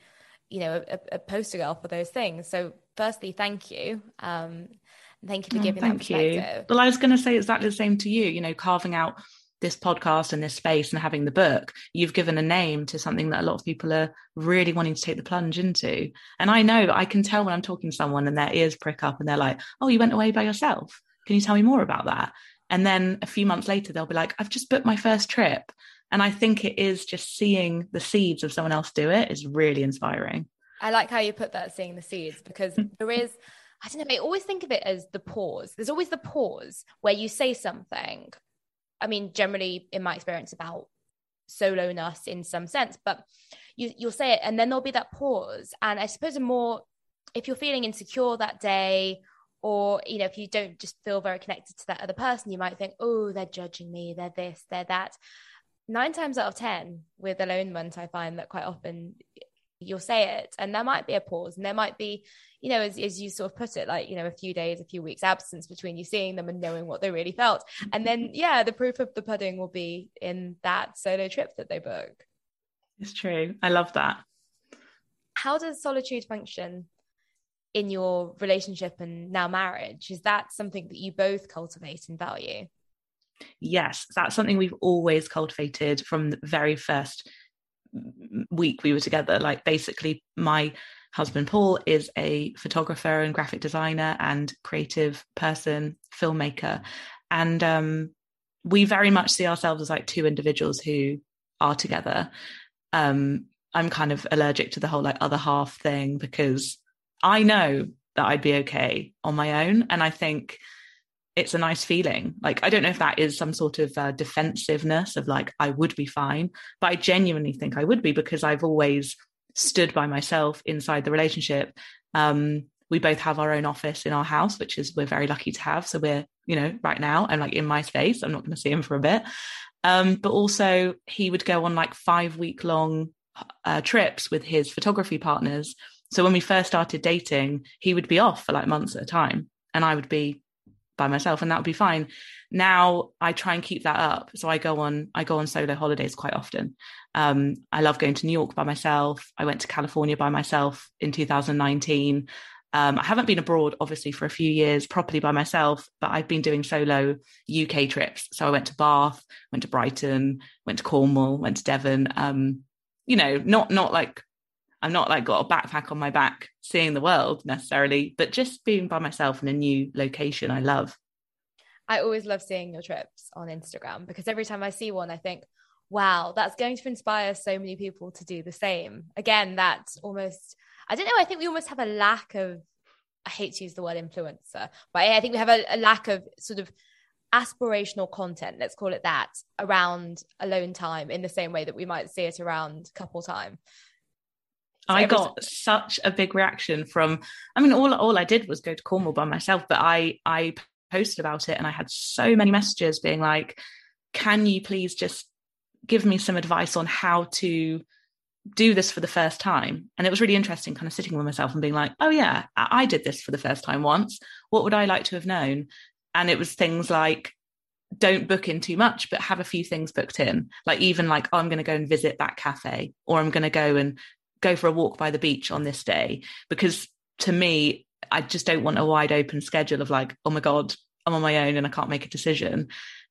you know a, a poster girl for those things. So firstly thank you. Um thank you for oh, giving oh, thank you. well i was going to say exactly the same to you you know carving out this podcast and this space and having the book you've given a name to something that a lot of people are really wanting to take the plunge into. And i know i can tell when i'm talking to someone and their ears prick up and they're like oh you went away by yourself. Can you tell me more about that? And then a few months later they'll be like i've just booked my first trip and I think it is just seeing the seeds of someone else do it is really inspiring. I like how you put that, seeing the seeds, because (laughs) there is, I don't know, I always think of it as the pause. There's always the pause where you say something. I mean, generally, in my experience, about solo-ness in some sense, but you, you'll say it and then there'll be that pause. And I suppose a more, if you're feeling insecure that day, or you know if you don't just feel very connected to that other person you might think oh they're judging me they're this they're that nine times out of 10 with alonement, I find that quite often you'll say it and there might be a pause and there might be, you know, as, as you sort of put it, like, you know, a few days, a few weeks absence between you seeing them and knowing what they really felt. And then, yeah, the proof of the pudding will be in that solo trip that they book. It's true. I love that. How does solitude function in your relationship and now marriage? Is that something that you both cultivate and value? Yes, that's something we've always cultivated from the very first week we were together. Like, basically, my husband Paul is a photographer and graphic designer and creative person, filmmaker. And um, we very much see ourselves as like two individuals who are together. Um, I'm kind of allergic to the whole like other half thing because I know that I'd be okay on my own. And I think it's a nice feeling. Like, I don't know if that is some sort of uh, defensiveness of like, I would be fine, but I genuinely think I would be because I've always stood by myself inside the relationship. Um, we both have our own office in our house, which is we're very lucky to have. So we're, you know, right now I'm like in my space. I'm not going to see him for a bit. Um, but also he would go on like five week long uh, trips with his photography partners. So when we first started dating, he would be off for like months at a time, and I would be by myself, and that would be fine. Now I try and keep that up, so I go on I go on solo holidays quite often. Um, I love going to New York by myself. I went to California by myself in 2019. Um, I haven't been abroad, obviously, for a few years properly by myself, but I've been doing solo UK trips. So I went to Bath, went to Brighton, went to Cornwall, went to Devon. Um, you know, not not like I'm not like got a backpack on my back seeing the world necessarily, but just being by myself in a new location, I love. I always love seeing your trips on Instagram because every time I see one, I think, wow, that's going to inspire so many people to do the same. Again, that's almost I don't know. I think we almost have a lack of, I hate to use the word influencer, but I think we have a, a lack of sort of aspirational content, let's call it that, around alone time in the same way that we might see it around couple time. I got such a big reaction from I mean all all I did was go to Cornwall by myself but I I posted about it and I had so many messages being like can you please just give me some advice on how to do this for the first time. And it was really interesting, kind of sitting with myself and being like, oh, yeah, I did this for the first time once. What would I like to have known? And it was things like, don't book in too much, but have a few things booked in. Like, even like, oh, I'm going to go and visit that cafe, or I'm going to go and go for a walk by the beach on this day. Because to me, I just don't want a wide open schedule of like, oh my God, I'm on my own and I can't make a decision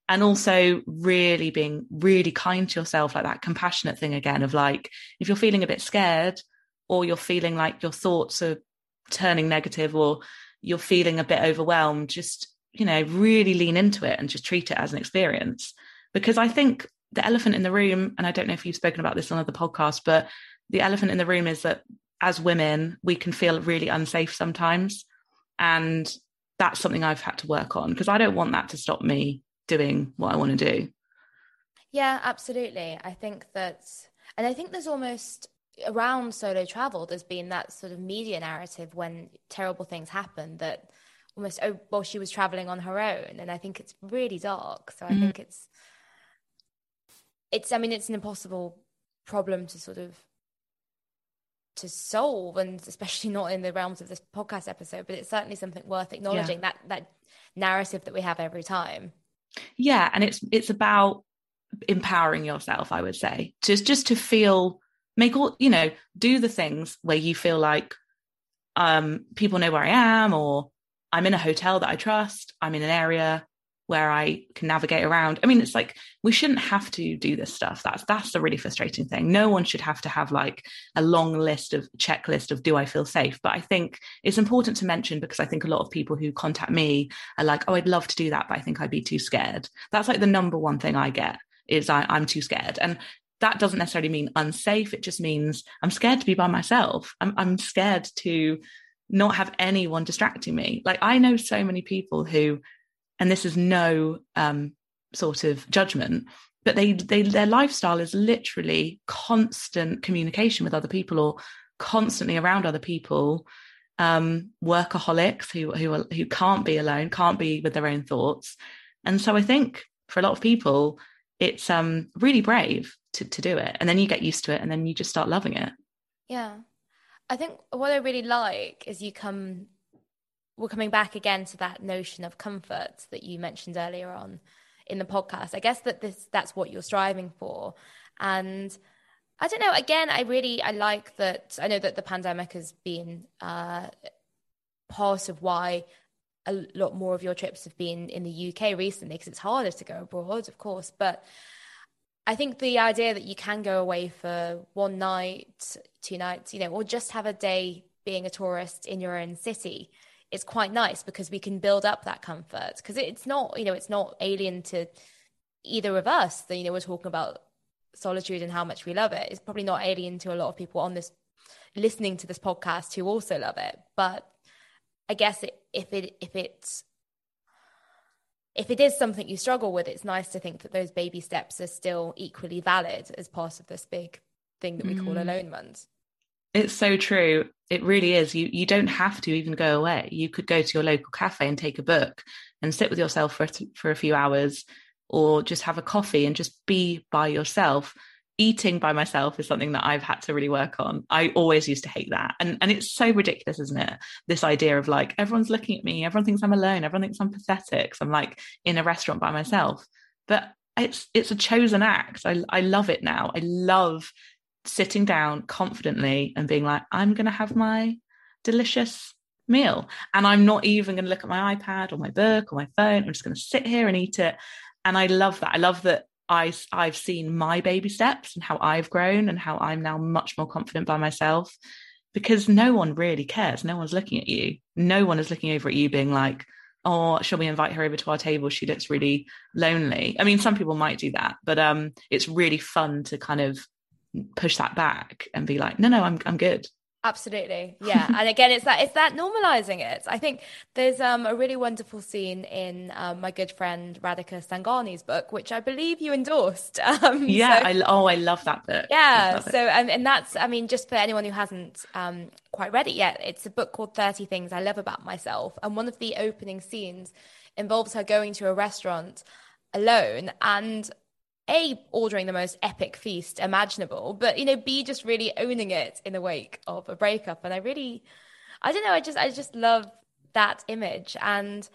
and also really being really kind to yourself like that compassionate thing again of like if you're feeling a bit scared or you're feeling like your thoughts are turning negative or you're feeling a bit overwhelmed just you know really lean into it and just treat it as an experience because i think the elephant in the room and i don't know if you've spoken about this on other podcasts but the elephant in the room is that as women we can feel really unsafe sometimes and that's something i've had to work on because i don't want that to stop me doing what I want to do. Yeah, absolutely. I think that, and I think there's almost around solo travel, there's been that sort of media narrative when terrible things happen that almost, oh, well, she was traveling on her own. And I think it's really dark. So I mm-hmm. think it's, it's, I mean, it's an impossible problem to sort of to solve and especially not in the realms of this podcast episode but it's certainly something worth acknowledging yeah. that that narrative that we have every time yeah and it's it's about empowering yourself i would say just just to feel make all you know do the things where you feel like um people know where i am or i'm in a hotel that i trust i'm in an area where I can navigate around. I mean, it's like we shouldn't have to do this stuff. That's that's the really frustrating thing. No one should have to have like a long list of checklist of do I feel safe? But I think it's important to mention because I think a lot of people who contact me are like, oh, I'd love to do that, but I think I'd be too scared. That's like the number one thing I get is I, I'm too scared. And that doesn't necessarily mean unsafe. It just means I'm scared to be by myself. I'm I'm scared to not have anyone distracting me. Like I know so many people who and this is no um, sort of judgment but they, they their lifestyle is literally constant communication with other people or constantly around other people. Um, workaholics who who are, who can't be alone can't be with their own thoughts. And so i think for a lot of people it's um, really brave to, to do it. And then you get used to it and then you just start loving it. Yeah. I think what i really like is you come we're coming back again to that notion of comfort that you mentioned earlier on in the podcast. I guess that this that's what you're striving for. And I don't know, again, I really I like that I know that the pandemic has been uh part of why a lot more of your trips have been in the UK recently because it's harder to go abroad, of course. But I think the idea that you can go away for one night, two nights, you know, or just have a day being a tourist in your own city it's quite nice because we can build up that comfort. Because it's not you know it's not alien to either of us that you know we're talking about solitude and how much we love it. It's probably not alien to a lot of people on this listening to this podcast who also love it. But i guess it, if it if it's if it is something you struggle with it's nice to think that those baby steps are still equally valid as part of this big thing that we mm. call alonement it's so true. It really is. You you don't have to even go away. You could go to your local cafe and take a book and sit with yourself for for a few hours, or just have a coffee and just be by yourself. eating by myself is something that I've had to really work on. I always used to hate that. And and it's so ridiculous, isn't it? This idea of like everyone's looking at me, everyone thinks I'm alone, everyone thinks I'm pathetic. So I'm like in a restaurant by myself. But it's it's a chosen act. I I love it now. I love sitting down confidently and being like, I'm gonna have my delicious meal. And I'm not even gonna look at my iPad or my book or my phone. I'm just gonna sit here and eat it. And I love that. I love that I, I've seen my baby steps and how I've grown and how I'm now much more confident by myself because no one really cares. No one's looking at you. No one is looking over at you being like, oh, shall we invite her over to our table? She looks really lonely. I mean, some people might do that, but um, it's really fun to kind of push that back and be like, no, no, I'm, I'm good. Absolutely. Yeah. and again, it's that, it's that normalizing it. I think there's um, a really wonderful scene in um, my good friend Radhika Sangani's book, which I believe you endorsed. (laughs) Um, yeah. So, I, oh, I love that book. Yeah. So, and, and that's, I mean, just for anyone who hasn't um, quite read it yet, it's a book called 30 Things I Love About Myself. And one of the opening scenes involves her going to a restaurant alone and a ordering the most epic feast imaginable but you know b just really owning it in the wake of a breakup. And i really i don't know i just i just love that image. And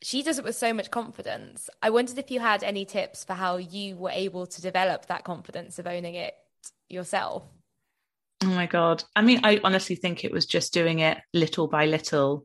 she does it with so much confidence. I wondered if you had any tips for how you were able to develop that confidence of owning it yourself. Oh my god. I mean i honestly think it was just doing it little by little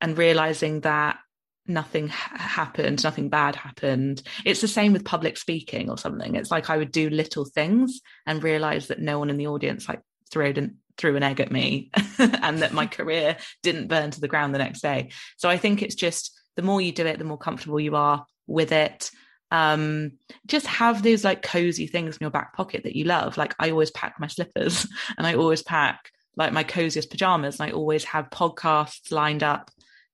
and realizing that nothing ha- happened, nothing bad happened. It's the same with public speaking or something. It's like I would do little things and realize that no one in the audience like threw an, threw an egg at me (laughs) and that my (laughs) career didn't burn to the ground the next day. So I think it's just the more you do it, the more comfortable you are with it. Um, just have those like cozy things in your back pocket that you love. Like I always pack my slippers (laughs) and I always pack like my coziest pajamas and I always have podcasts lined up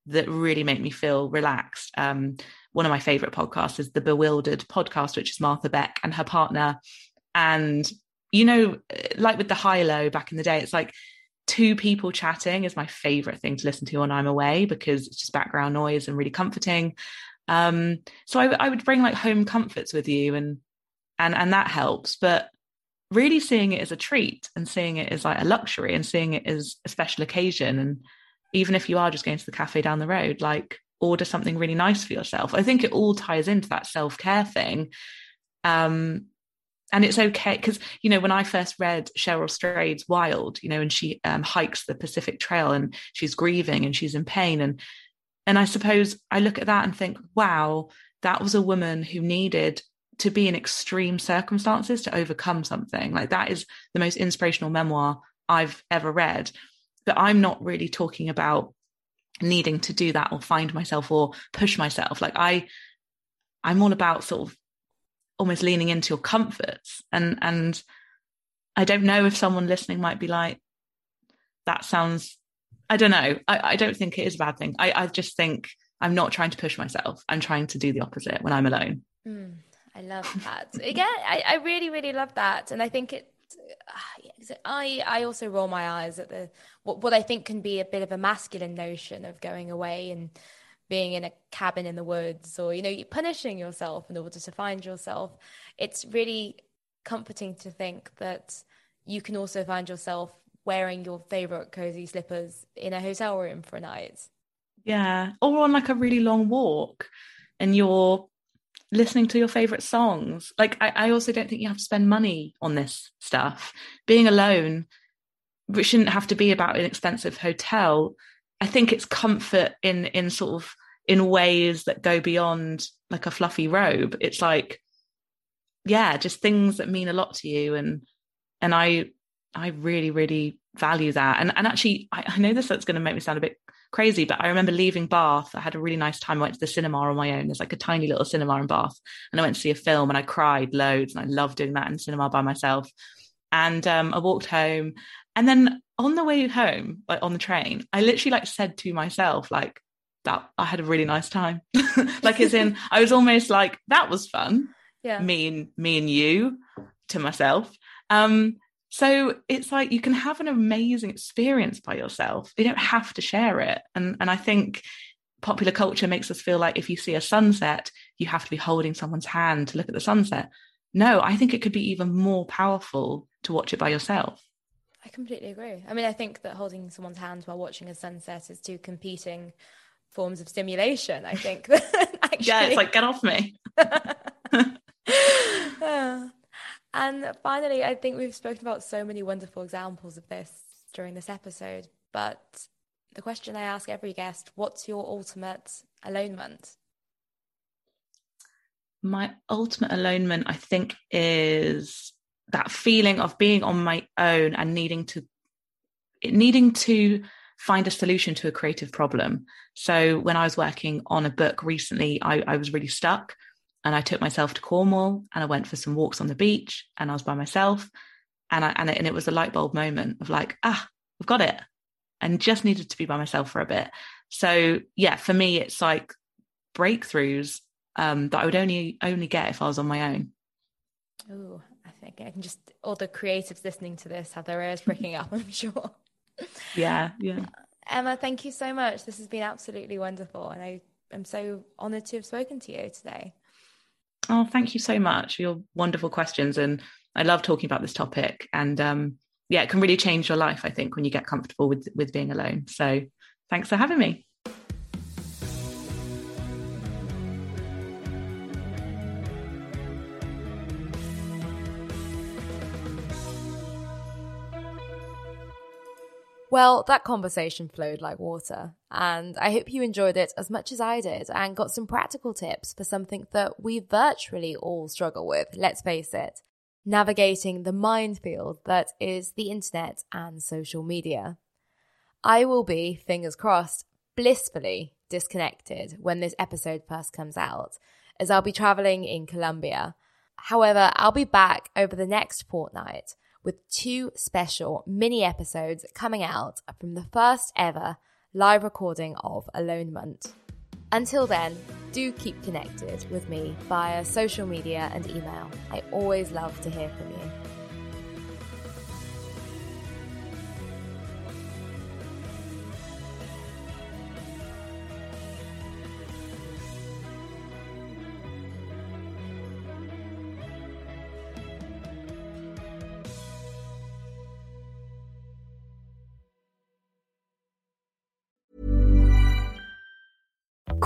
that really make me feel relaxed. Um, one of my favorite podcasts is the Bewildered podcast, which is Martha Beck and her partner. And, you know, like with the high low back in the day, it's like two people chatting is my favorite thing to listen to when I'm away because it's just background noise and really comforting. Um, so I, I would bring like home comforts with you and, and, and that helps. But really seeing it as a treat and seeing it as like a luxury and seeing it as a special occasion and even if you are just going to the cafe down the road, like order something really nice for yourself. I think it all ties into that self care thing. Um, and it's okay because you know when I first read Cheryl Strayed's Wild, you know, and she um, hikes the Pacific Trail and she's grieving and she's in pain, and and I suppose I look at that and think, wow, that was a woman who needed to be in extreme circumstances to overcome something. Like that is the most inspirational memoir I've ever read but I'm not really talking about needing to do that or find myself or push myself. Like I, I'm all about sort of almost leaning into your comforts and and I don't know if someone listening might be like, that sounds I don't know. I, I don't think it is a bad thing. I, I just think I'm not trying to push myself. I'm trying to do the opposite when I'm alone. Mm, I love that. Again, I, I really, really love that. And I think it I I also roll my eyes at the what what I think can be a bit of a masculine notion of going away and being in a cabin in the woods or you know you're punishing yourself in order to find yourself. It's really comforting to think that you can also find yourself wearing your favorite cozy slippers in a hotel room for a night. Yeah, or on like a really long walk and you're listening to your favorite songs. Like, I, I also don't think you have to spend money on this stuff. Being alone, which shouldn't have to be about an expensive hotel. I think it's comfort in in sort of in ways that go beyond like a fluffy robe. It's like, yeah, just things that mean a lot to you. And and I I really, really value that. And and actually I, I know this that's gonna make me sound a bit crazy. But I remember leaving Bath. I had a really nice time. I went to the cinema on my own. There's like a tiny little cinema in Bath. And I went to see a film and I cried loads. And I love doing that in cinema by myself. And um, I walked home. And then on the way home, like on the train, I literally like said to myself, like, that I had a really nice time. (laughs) like as in, I was almost like, that was fun. Yeah. Me and me and you to myself. Um, so it's like you can have an amazing experience by yourself. You don't have to share it. And and I think popular culture makes us feel like if you see a sunset, you have to be holding someone's hand to look at the sunset. no, I think it could be even more powerful to watch it by yourself. I completely agree. I mean, I think that holding someone's hand while watching a sunset is two competing forms of stimulation. I think actually... (laughs) yeah, it's like get off me. (laughs) (laughs) Uh, and finally, I think we've spoken about so many wonderful examples of this during this episode. But the question I ask every guest: What's your ultimate alonement? My ultimate alonement, I think, is that feeling of being on my own and needing to needing to find a solution to a creative problem. So when I was working on a book recently, I, I was really stuck and I took myself to Cornwall and I went for some walks on the beach and I was by myself and I, and it, and it was a light bulb moment of like, ah, I've got it and just needed to be by myself for a bit. So yeah, for me, it's like breakthroughs um, that I would only only get if I was on my own. Oh, I think I can just all the creatives listening to this have their ears pricking up. (laughs) I'm sure. Yeah, yeah. Emma, thank you so much. This has been absolutely wonderful, and I am so honoured to have spoken to you today. Oh, thank you so much for your wonderful questions, and I love talking about this topic. And um, yeah, it can really change your life. I think when you get comfortable with with being alone. So, thanks for having me. Well, that conversation flowed like water, and I hope you enjoyed it as much as I did and got some practical tips for something that we virtually all struggle with, let's face it navigating the minefield that is the internet and social media. I will be, fingers crossed, blissfully disconnected when this episode first comes out, as I'll be traveling in Colombia. However, I'll be back over the next fortnight with two special mini episodes coming out from the first ever live recording of Alonement. Until then, do keep connected with me via social media and email. I always love to hear from you.